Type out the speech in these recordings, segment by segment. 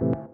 you.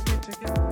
to get together.